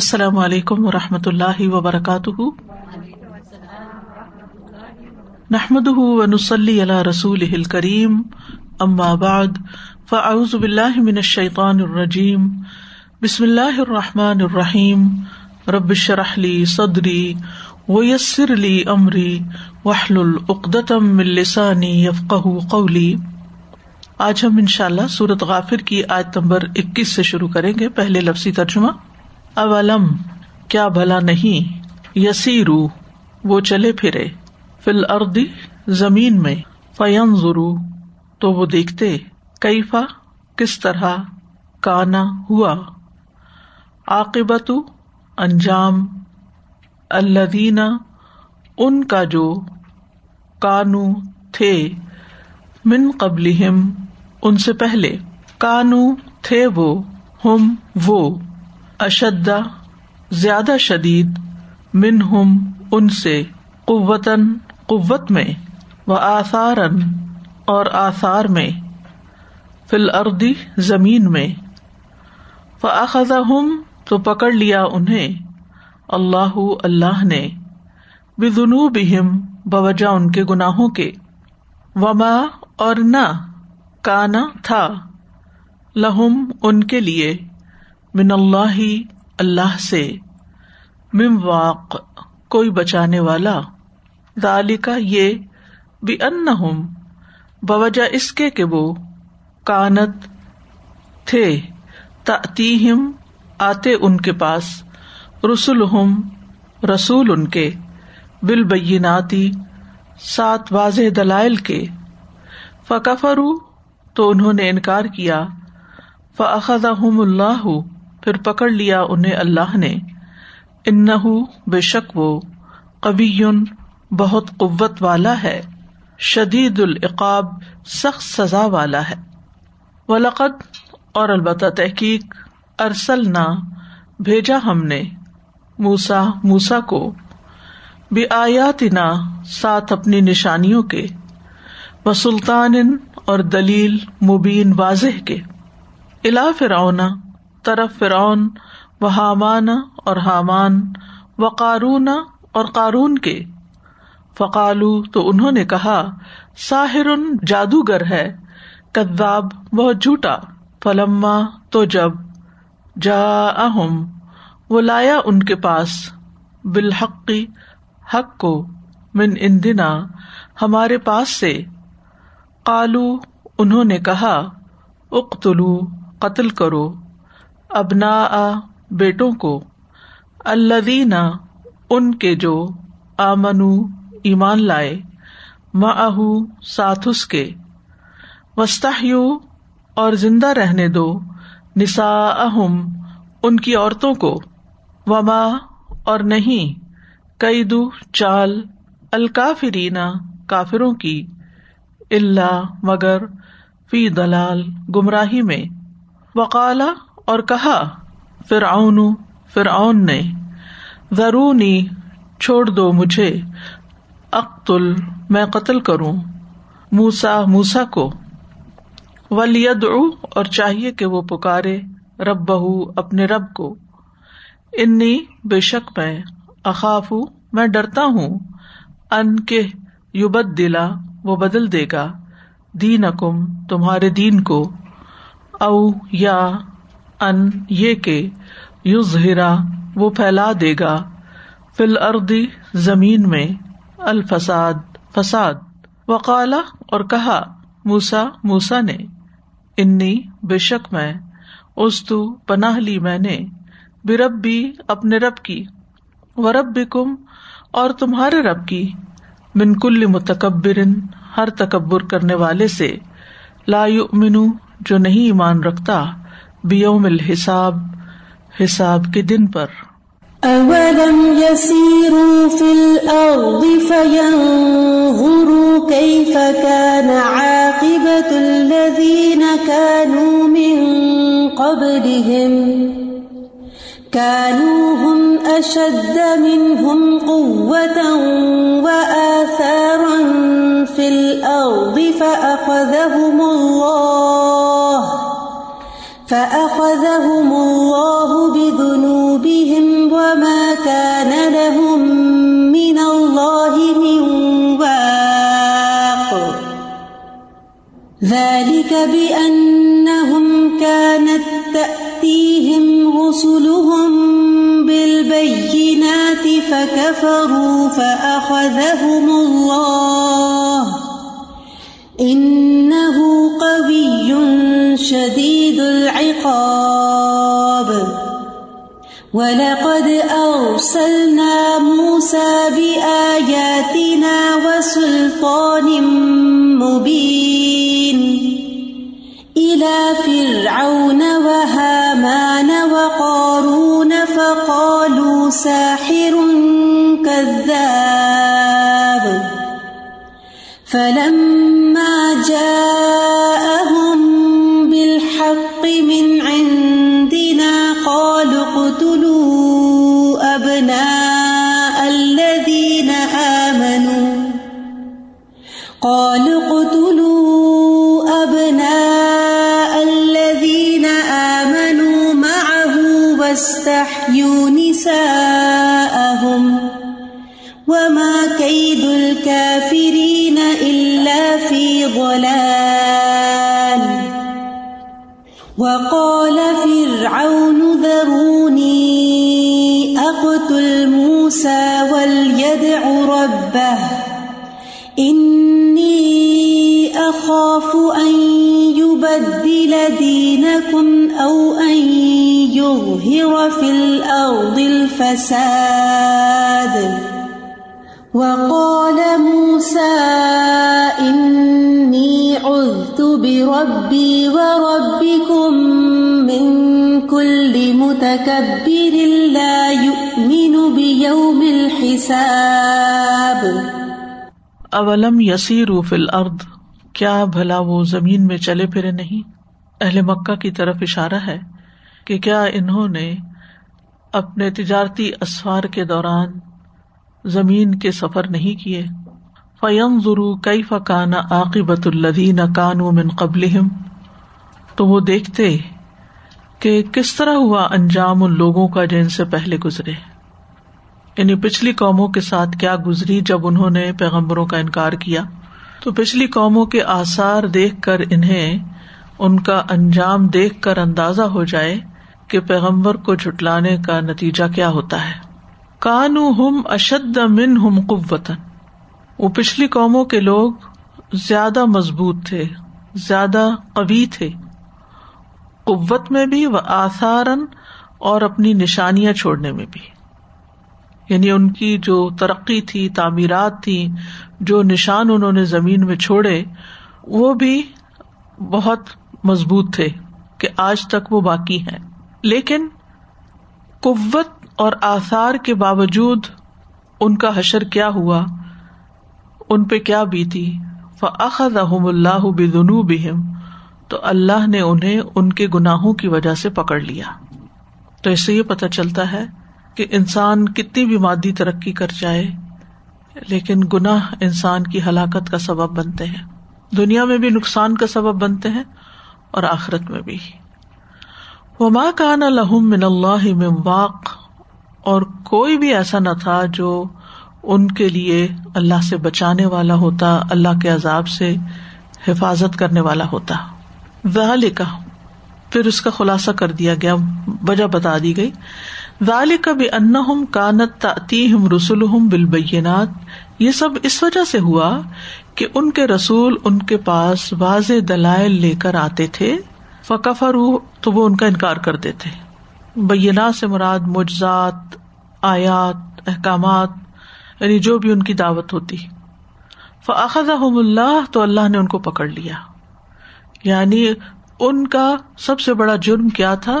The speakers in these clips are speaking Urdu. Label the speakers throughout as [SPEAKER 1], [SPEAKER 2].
[SPEAKER 1] السلام علیکم و رحمۃ اللہ وبرکاتہ۔ نحمد ونسلی علی رسول کریم ام بعد، فاعوذ باللہ من الشیطان الرجیم، بسم اللہ الرحمٰن الرحیم ربش رحلی صدری ویسر علی عمری وحل العقدم السانی یفق قولی۔ آج ہم ان شاء اللہ سورت غافر کی آج نمبر اکیس سے شروع کریں گے، پہلے لفظی ترجمہ۔ اولم، کیا بھلا نہیں؟ یسی رو وہ چلے پھرے۔ فل اردی زمین میں۔ فیم ضرو تو وہ دیکھتے۔ کیفا، کس طرح؟ کانا، ہوا۔ عاقبت انجام۔ الدینہ ان کا جو کانو تھے۔ من قبل ان سے پہلے۔ کانو تھے وہ، ہم وہ۔ اشدا زیادہ شدید من ہم ان سے قوتاً قوت میں و آثارن اور آثار میں فل اردی زمین میں فاخذ ہم تو پکڑ لیا انہیں اللہ اللہ نے بدنو بہم بوجہ ان کے گناہوں کے وما اور نہ کانا تھا لہم ان کے لیے من اللہ اللہ سے مم واق، کوئی بچانے والا۔ دالکا یہ بھی ان بوجہ اس کے کہ وہ کانت تھے۔ تیم آتے ان کے پاس۔ رسول ہم رسول ان کے۔ بالبیناتی، سات واضح دلائل کے۔ فکفرو تو انہوں نے انکار کیا۔ فخذ اللہ۔ پھر پکڑ لیا انہیں اللہ نے۔ ان بے شک وہ کبھی بہت قوت والا ہے، شدید العقاب سخت سزا والا ہے۔ ولقد، اور البتہ تحقیق ارسل نہ بھیجا ہم نے موسا موسا کو بے آیات ساتھ اپنی نشانیوں کے و سلطان اور دلیل مبین واضح کے۔ الا فرعون طرف فرعون و حامان اور حامان و قارون اور قارون کے۔ فقالو تو انہوں نے کہا، ساحر جادوگر ہے کداب بہت جھوٹا، فلما تو جب جا اہم وہ لایا ان کے پاس بالحقی حق کو، من اندنا، ہمارے پاس سے۔ کالو انہوں نے کہا اقتلو قتل کرو۔ ابنا بیٹوں کو الدینہ ان کے جو آمنو ایمان لائے ماہ ساتھ اس کے وسطیو اور زندہ رہنے دو نسا اہم ان کی عورتوں کو، وما اور نہیں کئی دو چال الکافرینا کافروں کی اللہ مگر فی دلال گمراہی میں۔ وقالا اور کہا، فرعون فرعون نے ضرونی چھوڑ دو مجھے، اقتل، میں قتل کروں موسا موسا کو ولید اور چاہیے کہ وہ پکارے رب بہ اپنے رب کو۔ انی، بے شک میں اخاف میں ڈرتا ہوں۔ ان کے یوبد دلا وہ بدل دے گا۔ دین اکم تمہارے دین کو۔ او یا ان، یہ کہ یو زہرا وہ پھیلا دے گا۔ فل اردی زمین میں، الفساد، فساد۔ وقالا، اور کہا موسا موسا نے، انی، بے شک میں استو پناہ لی میں نے برب بھی اپنے رب کی۔ و رب کم اور تمہارے رب کی۔ منکل متکبر ہر تکبر کرنے والے سے، لا منو جو نہیں ایمان رکھتا۔ بیوم الحساب، حساب کے دن پر۔
[SPEAKER 2] اولم يسيروا في الارض فينظروا كيف كان عاقبة الذين كانوا من قبلهم كانوا هم أشد منهم قوة وآثارا في الأرض فأخذهم الله فأخذهم الله بذنوبهم وما كان لهم من الله من واق ذلك بأنهم كانت تأتيهم رسلهم بالبينات فكفروا فأخذهم الله إنه شديد العقاب. ولقد أرسلنا موسى بآياتنا وسلطان مبين. إلى فرعون وهامان وقارون فقالوا ساحر كذاب. فلما وقال فرعون ذروني أقتل موسى وليدع ربه. إني أخاف أن يبدل دينكم أو أن يظهر في الأرض الفساد. وقال موسى إني عذت بربي وربكم من كل متكبر لا يؤمن بيوم الحساب.
[SPEAKER 1] اولم یسیرو فی الارض؟ کیا بھلا وہ زمین میں چلے پھرے نہیں؟ اہل مکہ کی طرف اشارہ ہے کہ کیا انہوں نے اپنے تجارتی اسفار کے دوران زمین کے سفر نہیں کیے؟ فیم ضرو کئی فقان عاقبت الدین کانو من قبل تو وہ دیکھتے کہ کس طرح ہوا انجام ان لوگوں کا جن سے پہلے گزرے۔ یعنی پچھلی قوموں کے ساتھ کیا گزری جب انہوں نے پیغمبروں کا انکار کیا؟ تو پچھلی قوموں کے آثار دیکھ کر انہیں ان کا انجام دیکھ کر اندازہ ہو جائے کہ پیغمبر کو جھٹلانے کا نتیجہ کیا ہوتا ہے۔ کانو ہم اشد من ہم قوتن وہ پچھلی قوموں کے لوگ زیادہ مضبوط تھے، زیادہ قوی تھے۔ قوت میں بھی و آثارن اور اپنی نشانیاں چھوڑنے میں بھی۔ یعنی ان کی جو ترقی تھی، تعمیرات تھی، جو نشان انہوں نے زمین میں چھوڑے، وہ بھی بہت مضبوط تھے کہ آج تک وہ باقی ہیں۔ لیکن قوت اور آثار کے باوجود ان کا حشر کیا ہوا؟ ان پہ کیا بیتی؟ فخذ اللہ بدنو بہم تو اللہ نے انہیں ان کے گناہوں کی وجہ سے پکڑ لیا۔ تو اس سے یہ پتہ چلتا ہے کہ انسان کتنی بھی مادی ترقی کر جائے، لیکن گناہ انسان کی ہلاکت کا سبب بنتے ہیں۔ دنیا میں بھی نقصان کا سبب بنتے ہیں اور آخرت میں بھی۔ وما کان لہم من اللہ من واق، اور کوئی بھی ایسا نہ تھا جو ان کے لیے اللہ سے بچانے والا ہوتا، اللہ کے عذاب سے حفاظت کرنے والا ہوتا۔ کا پھر اس کا خلاصہ کر دیا گیا، وجہ بتا دی گئی۔ ظال کا بھی ان کانت تیم رسول بالبینات۔ یہ سب اس وجہ سے ہوا کہ ان کے رسول ان کے پاس واضح دلائل لے کر آتے تھے فکفر تو وہ ان کا انکار کرتے تھے۔ بینا سے مراد مجزات آیات، احکامات۔ یعنی جو بھی ان کی دعوت ہوتی۔ فاخذ اللہ تو اللہ نے ان کو پکڑ لیا۔ یعنی ان کا سب سے بڑا جرم کیا تھا؟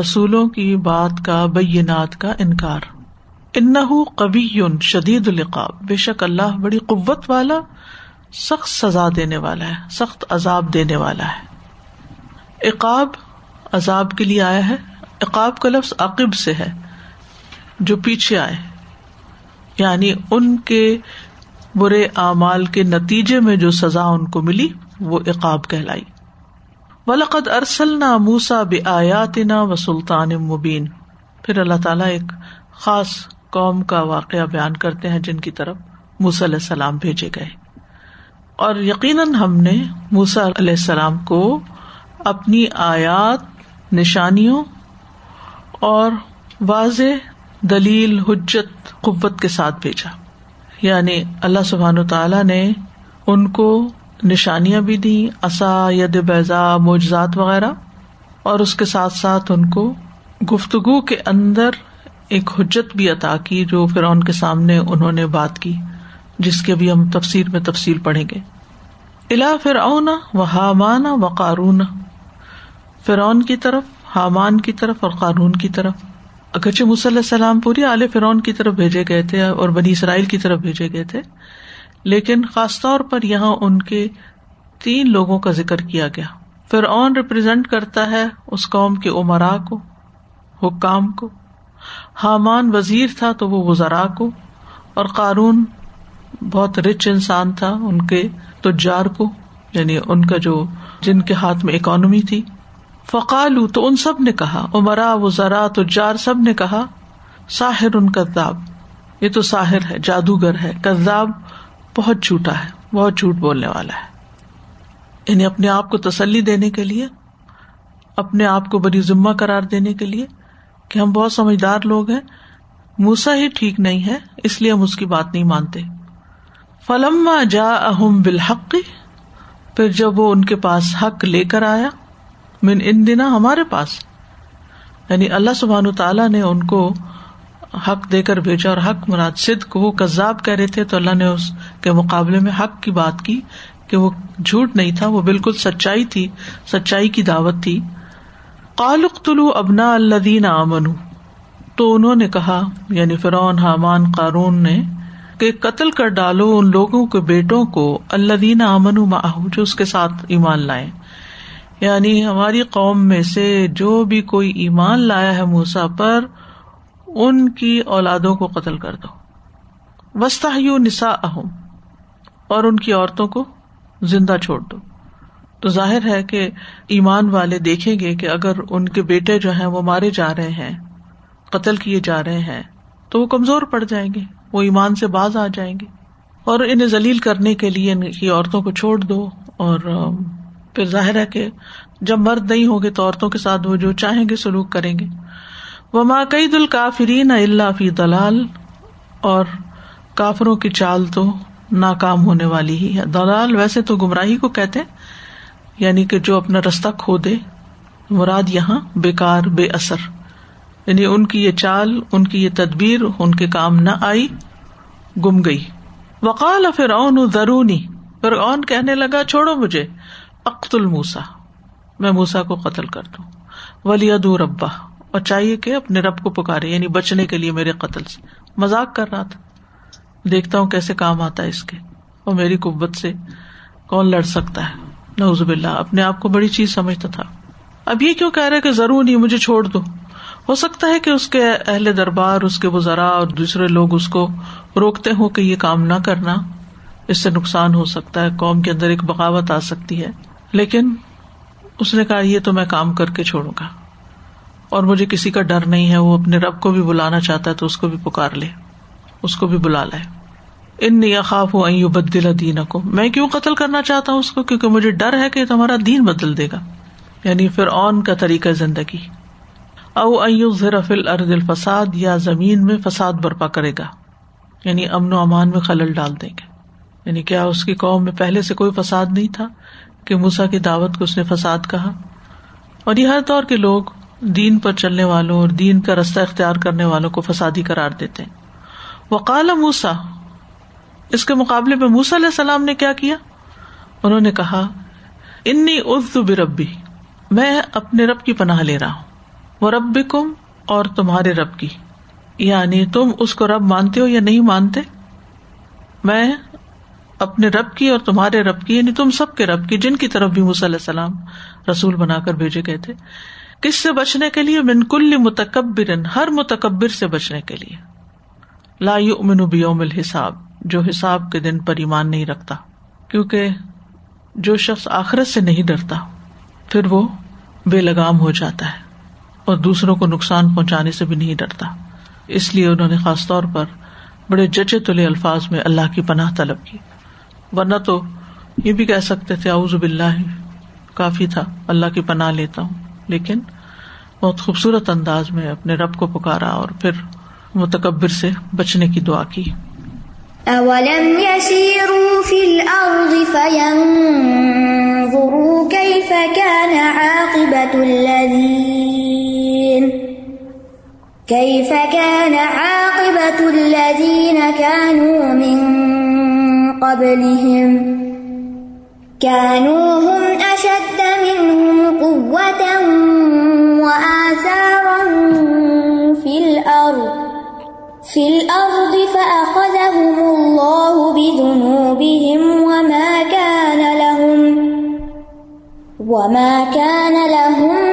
[SPEAKER 1] رسولوں کی بات کا، بینات کا انکار۔ ان قبی شدید القاب بے شک اللہ بڑی قوت والا، سخت سزا دینے والا ہے، سخت عذاب دینے والا ہے۔ اقاب عذاب کے لیے آیا ہے۔ اقاب کا لفظ عقب سے ہے، جو پیچھے آئے۔ یعنی ان کے برے اعمال کے نتیجے میں جو سزا ان کو ملی، وہ اقاب کہلائی۔ ولقد ارسل نہ موسا بیات نا و سلطان مبین پھر اللہ تعالیٰ ایک خاص قوم کا واقعہ بیان کرتے ہیں جن کی طرف موسی علیہ السلام بھیجے گئے۔ اور یقیناً ہم نے موسا علیہ السلام کو اپنی آیات، نشانیوں اور واضح دلیل، حجت، قوت کے ساتھ بھیجا۔ یعنی اللہ سبحان تعالیٰ نے ان کو نشانیاں بھی دی اصا ید، بیضا، معجزات وغیرہ، اور اس کے ساتھ ساتھ ان کو گفتگو کے اندر ایک حجت بھی عطا کی، جو فرعون کے سامنے انہوں نے بات کی، جس کے بھی ہم تفسیر میں تفصیل پڑھیں گے۔ الا فرعون و حامان و قارون۔ فرعون کی طرف، حامان کی طرف اور قانون کی طرف۔ اگرچہ مصلی السلام پوری عال فرعون کی طرف بھیجے گئے تھے اور بنی اسرائیل کی طرف بھیجے گئے تھے، لیکن خاص طور پر یہاں ان کے تین لوگوں کا ذکر کیا گیا۔ فرعون ریپرزینٹ کرتا ہے اس قوم کے عمرا کو، حکام کو۔ حامان وزیر تھا تو وہ وزرا کو، اور قارون بہت رچ انسان تھا، ان کے تجار کو یعنی ان کا جو، جن کے ہاتھ میں اکانمی تھی۔ فقالو تو ان سب نے کہا عمرا وزرا تجار سب نے کہا ساحر ان کذاب۔ یہ تو ساحر ہے، جادوگر ہے، کذاب بہت جھوٹا ہے، بہت جھوٹ بولنے والا ہے۔ یعنی اپنے آپ کو تسلی دینے کے لیے، اپنے آپ کو بڑی ذمہ قرار دینے کے لیے کہ ہم بہت سمجھدار لوگ ہیں۔ موسا ہی ٹھیک نہیں ہے، اس لیے ہم اس کی بات نہیں مانتے۔ فلم جا اہم بالحق، پھر جب وہ ان کے پاس حق لے کر آیا من ان دن ہمارے پاس۔ یعنی اللہ سبحان تعالیٰ نے ان کو حق دے کر بھیجا اور حق مراد سد کو وہ کذاب کہہ رہے تھے تو اللہ نے اس کے مقابلے میں حق کی بات کی کہ وہ جھوٹ نہیں تھا، وہ بالکل سچائی تھی، سچائی کی دعوت تھی۔ کالق طلوع ابنا اللہ دین امن تو انہوں نے کہا یعنی فرعون، حامان، قارون نے، کہ قتل کر ڈالو ان لوگوں کے بیٹوں کو اللہ دین امن جو اس کے ساتھ ایمان لائے۔ یعنی ہماری قوم میں سے جو بھی کوئی ایمان لایا ہے موسا پر، ان کی اولادوں کو قتل کر دو۔ وسط نسا اہم اور ان کی عورتوں کو زندہ چھوڑ دو۔ تو ظاہر ہے کہ ایمان والے دیکھیں گے کہ اگر ان کے بیٹے جو ہیں وہ مارے جا رہے ہیں، قتل کیے جا رہے ہیں، تو وہ کمزور پڑ جائیں گے، وہ ایمان سے باز آ جائیں گے۔ اور انہیں ذلیل کرنے کے لیے ان کی عورتوں کو چھوڑ دو اور پھر ظاہر ہے کہ جب مرد نہیں ہوگے تو عورتوں کے ساتھ وہ جو چاہیں گے سلوک کریں گے۔ وہ ماں کئی دل اللہ فی دلال اور کافروں کی چال تو ناکام ہونے والی ہی ہے۔ دلال ویسے تو گمراہی کو کہتے یعنی کہ جو اپنا رستہ کھو دے مراد یہاں بےکار بے اثر۔ یعنی ان کی یہ چال، ان کی یہ تدبیر، ان کے کام نہ آئی، گم گئی۔ وقال فرعون ضرونی فرعون کہنے لگا، چھوڑو مجھے۔ اقت الموسا میں موسا کو قتل کر دوں۔ ولی ادور ابا اور چاہیے کہ اپنے رب کو پکارے یعنی بچنے کے لیے میرے قتل سے۔ مزاق کر رہا تھا۔ دیکھتا ہوں کیسے کام آتا ہے اس کے۔ اور میری قبت سے کون لڑ سکتا ہے۔ نوزب اللہ اپنے آپ کو بڑی چیز سمجھتا تھا۔ اب یہ کیوں کہہ رہے کہ ضرور نہیں، مجھے چھوڑ دو۔ ہو سکتا ہے کہ اس کے اہل دربار، اس کے وزرا اور دوسرے لوگ اس کو روکتے ہوں کہ یہ کام نہ کرنا، اس سے نقصان ہو سکتا ہے، قوم کے اندر ایک بغاوت آ سکتی ہے۔ لیکن اس نے کہا، یہ تو میں کام کر کے چھوڑوں گا۔ اور مجھے کسی کا ڈر نہیں ہے، وہ اپنے رب کو بھی بلانا چاہتا ہے تو اس کو بھی پکار لے، اس کو بھی بلا لائے ان خواب ہو بدلا دین کو میں کیوں قتل کرنا چاہتا ہوں اس کو؟ کیونکہ مجھے ڈر ہے کہ تمہارا دین بدل دے گا۔ یعنی پھر اون کا طریقہ زندگی۔ او ذرفل ارد الفساد، یا زمین میں فساد برپا کرے گا۔ یعنی امن و امان میں خلل ڈال دیں گے۔ یعنی کیا اس کی قوم میں پہلے سے کوئی فساد نہیں تھا؟ کہ موسا کی دعوت کو اس نے فساد کہا۔ اور یہ ہر طور کے لوگ دین پر چلنے والوں اور دین کا رستہ اختیار کرنے والوں کو فسادی قرار دیتے ہیں۔ وقال موسا اس کے مقابلے میں موسا علیہ السلام نے کیا کیا؟ انہوں نے کہا، انی ارد بربی، میں اپنے رب کی پناہ لے رہا ہوں۔ وہ رب کم اور تمہارے رب کی۔ یعنی تم اس کو رب مانتے ہو یا نہیں مانتے؟ میں اپنے رب کی اور تمہارے رب کی یعنی تم سب کے رب کی، جن کی طرف بھی علیہ السلام رسول بنا کر بھیجے گئے تھے۔ کس سے بچنے کے لیے؟ من کل متکبر، ہر متکبر سے بچنے کے لیے۔ لا امن بیوم الحساب، جو حساب کے دن پر ایمان نہیں رکھتا، کیونکہ جو شخص آخرت سے نہیں ڈرتا، پھر وہ بے لگام ہو جاتا ہے اور دوسروں کو نقصان پہنچانے سے بھی نہیں ڈرتا۔ اس لیے انہوں نے خاص طور پر بڑے جچے تلے الفاظ میں اللہ کی پناہ طلب کی۔ ورنہ تو یہ بھی کہہ سکتے تھے، اعوذ باللہ، کافی تھا، اللہ کی پناہ لیتا ہوں۔ لیکن بہت خوبصورت انداز میں اپنے رب کو پکارا اور پھر متکبر سے بچنے کی دعا کی۔
[SPEAKER 3] اولم يسيروا في الارض فينظروا كيف كان عاقبة الذين كيف كان عاقبة الذين كانوا من قبلهم كانوا هم أشد منهم قوة وآثارا في الأرض في الأرض فأخذهم الله بذنوبهم وما كان لهم، وما كان لهم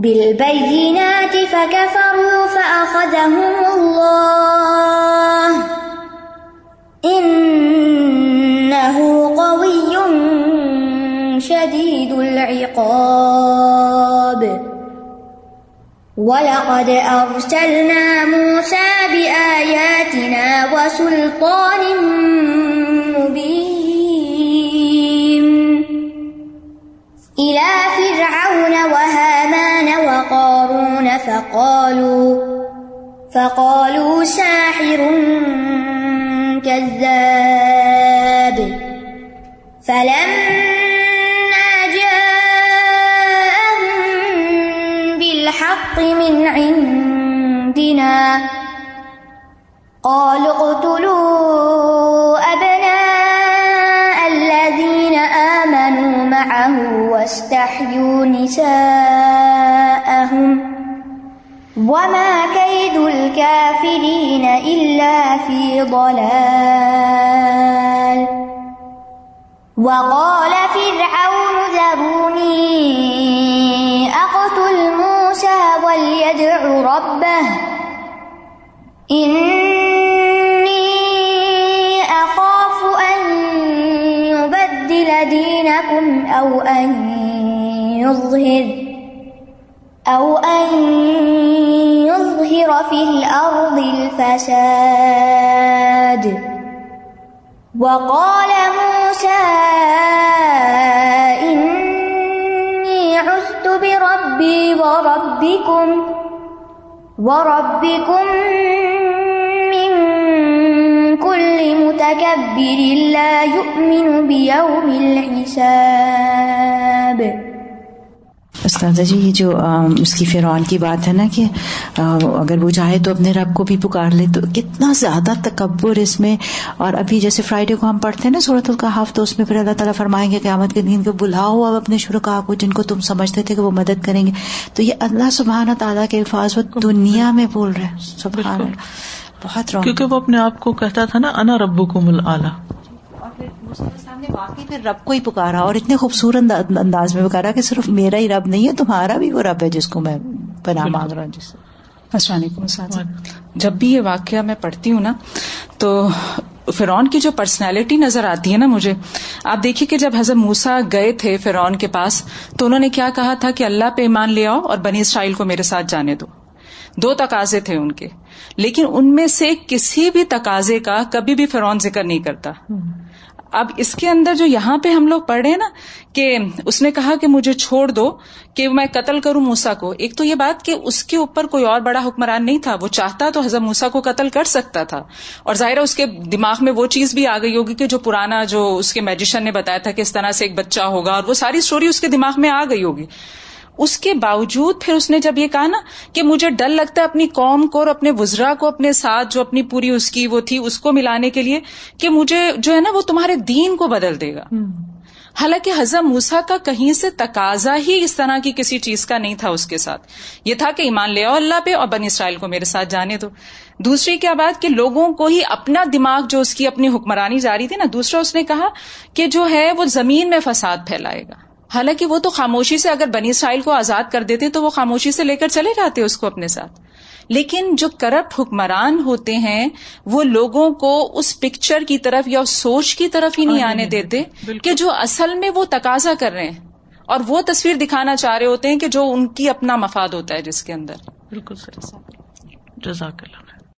[SPEAKER 3] بالبينات فكفروا فأخذهم الله. إنه قوي شديد العقاب. ولقد أرسلنا موسى بآياتنا وسلطان مبين. إلى فرعون وهامان وقارون فقالوا فقالوا ساحر كذاب. فلما جاءهم بالحق من عندنا قالوا اقتلوا أبناء الذين آمنوا معه واستحيوا نساءهم. وما كيد الكافرين إلا في ضلال وقال فرعون ذروني أقتل موسى وليدع ربه إني أخاف أن يبدل دينكم أو أن يظهر أو أن يظهر في الأرض الفساد. وقال موسى إني عذت بربي وربكم وربكم من كل متكبر لا يؤمن بيوم الحساب.
[SPEAKER 4] استاذہ جی یہ جو اس کی فرعون کی بات ہے نا کہ اگر وہ چاہے تو اپنے رب کو بھی پکار لے تو کتنا زیادہ تکبر اس میں۔ اور ابھی جیسے فرائیڈے کو ہم پڑھتے ہیں نا صورت القحف تو اس میں پھر اللہ تعالیٰ فرمائیں گے قیامت کے دن کو بلاؤ اب اپنے شرکا کو جن کو تم سمجھتے تھے کہ وہ مدد کریں گے۔ تو یہ اللہ سبحانہ تعالیٰ کے الفاظ وہ دنیا میں بول رہے سبحان بہت
[SPEAKER 1] کیونکہ وہ اپنے آپ کو کہتا تھا نا انا ربو کو مل آلہ
[SPEAKER 4] نے واقعی پھر رب کو ہی پکارا اور اتنے خوبصورت انداز میں پکارا کہ صرف میرا ہی رب نہیں ہے تمہارا بھی وہ رب ہے جس کو میں پناہ مانگ رہا ہوں جس
[SPEAKER 5] السلام علیکم جب بھی یہ واقعہ میں پڑھتی ہوں نا تو فرعون کی جو پرسنالٹی نظر آتی ہے نا مجھے آپ دیکھیے کہ جب حضرت موسا گئے تھے فرعون کے پاس تو انہوں نے کیا کہا تھا کہ اللہ پہ ایمان لے آؤ اور بنی اسرائیل کو میرے ساتھ جانے دو۔ دو تقاضے تھے ان کے لیکن ان میں سے کسی بھی تقاضے کا کبھی بھی فرعون ذکر نہیں کرتا۔ اب اس کے اندر جو یہاں پہ ہم لوگ پڑھ رہے ہیں نا کہ اس نے کہا کہ مجھے چھوڑ دو کہ میں قتل کروں موسا کو۔ ایک تو یہ بات کہ اس کے اوپر کوئی اور بڑا حکمران نہیں تھا، وہ چاہتا تو حضرت موسا کو قتل کر سکتا تھا۔ اور ظاہر اس کے دماغ میں وہ چیز بھی آ گئی ہوگی کہ جو پرانا جو اس کے میجیشن نے بتایا تھا کہ اس طرح سے ایک بچہ ہوگا اور وہ ساری اسٹوری اس کے دماغ میں آ گئی ہوگی۔ اس کے باوجود پھر اس نے جب یہ کہا نا کہ مجھے ڈر لگتا ہے اپنی قوم کو اور اپنے وزرا کو اپنے ساتھ جو اپنی پوری اس کی وہ تھی اس کو ملانے کے لیے کہ مجھے جو ہے نا وہ تمہارے دین کو بدل دے گا۔ حالانکہ حضرت موسا کا کہیں سے تقاضا ہی اس طرح کی کسی چیز کا نہیں تھا اس کے ساتھ۔ یہ تھا کہ ایمان لے آؤ اللہ پہ اور بن اسرائیل کو میرے ساتھ جانے دو۔ دوسری کیا بات کہ لوگوں کو ہی اپنا دماغ جو اس کی اپنی حکمرانی جاری تھی نا دوسرا اس نے کہا کہ جو ہے وہ زمین میں فساد پھیلائے گا۔ حالانکہ وہ تو خاموشی سے اگر بنی اسرائیل کو آزاد کر دیتے تو وہ خاموشی سے لے کر چلے جاتے اس کو اپنے ساتھ۔ لیکن جو کرپٹ حکمران ہوتے ہیں وہ لوگوں کو اس پکچر کی طرف یا اس سوچ کی طرف ہی نہیں آنے دیتے کہ جو اصل میں وہ تقاضا کر رہے ہیں۔ اور وہ تصویر دکھانا چاہ رہے ہوتے ہیں کہ جو ان کی اپنا مفاد ہوتا ہے جس کے اندر۔
[SPEAKER 1] بالکل جزاک اللہ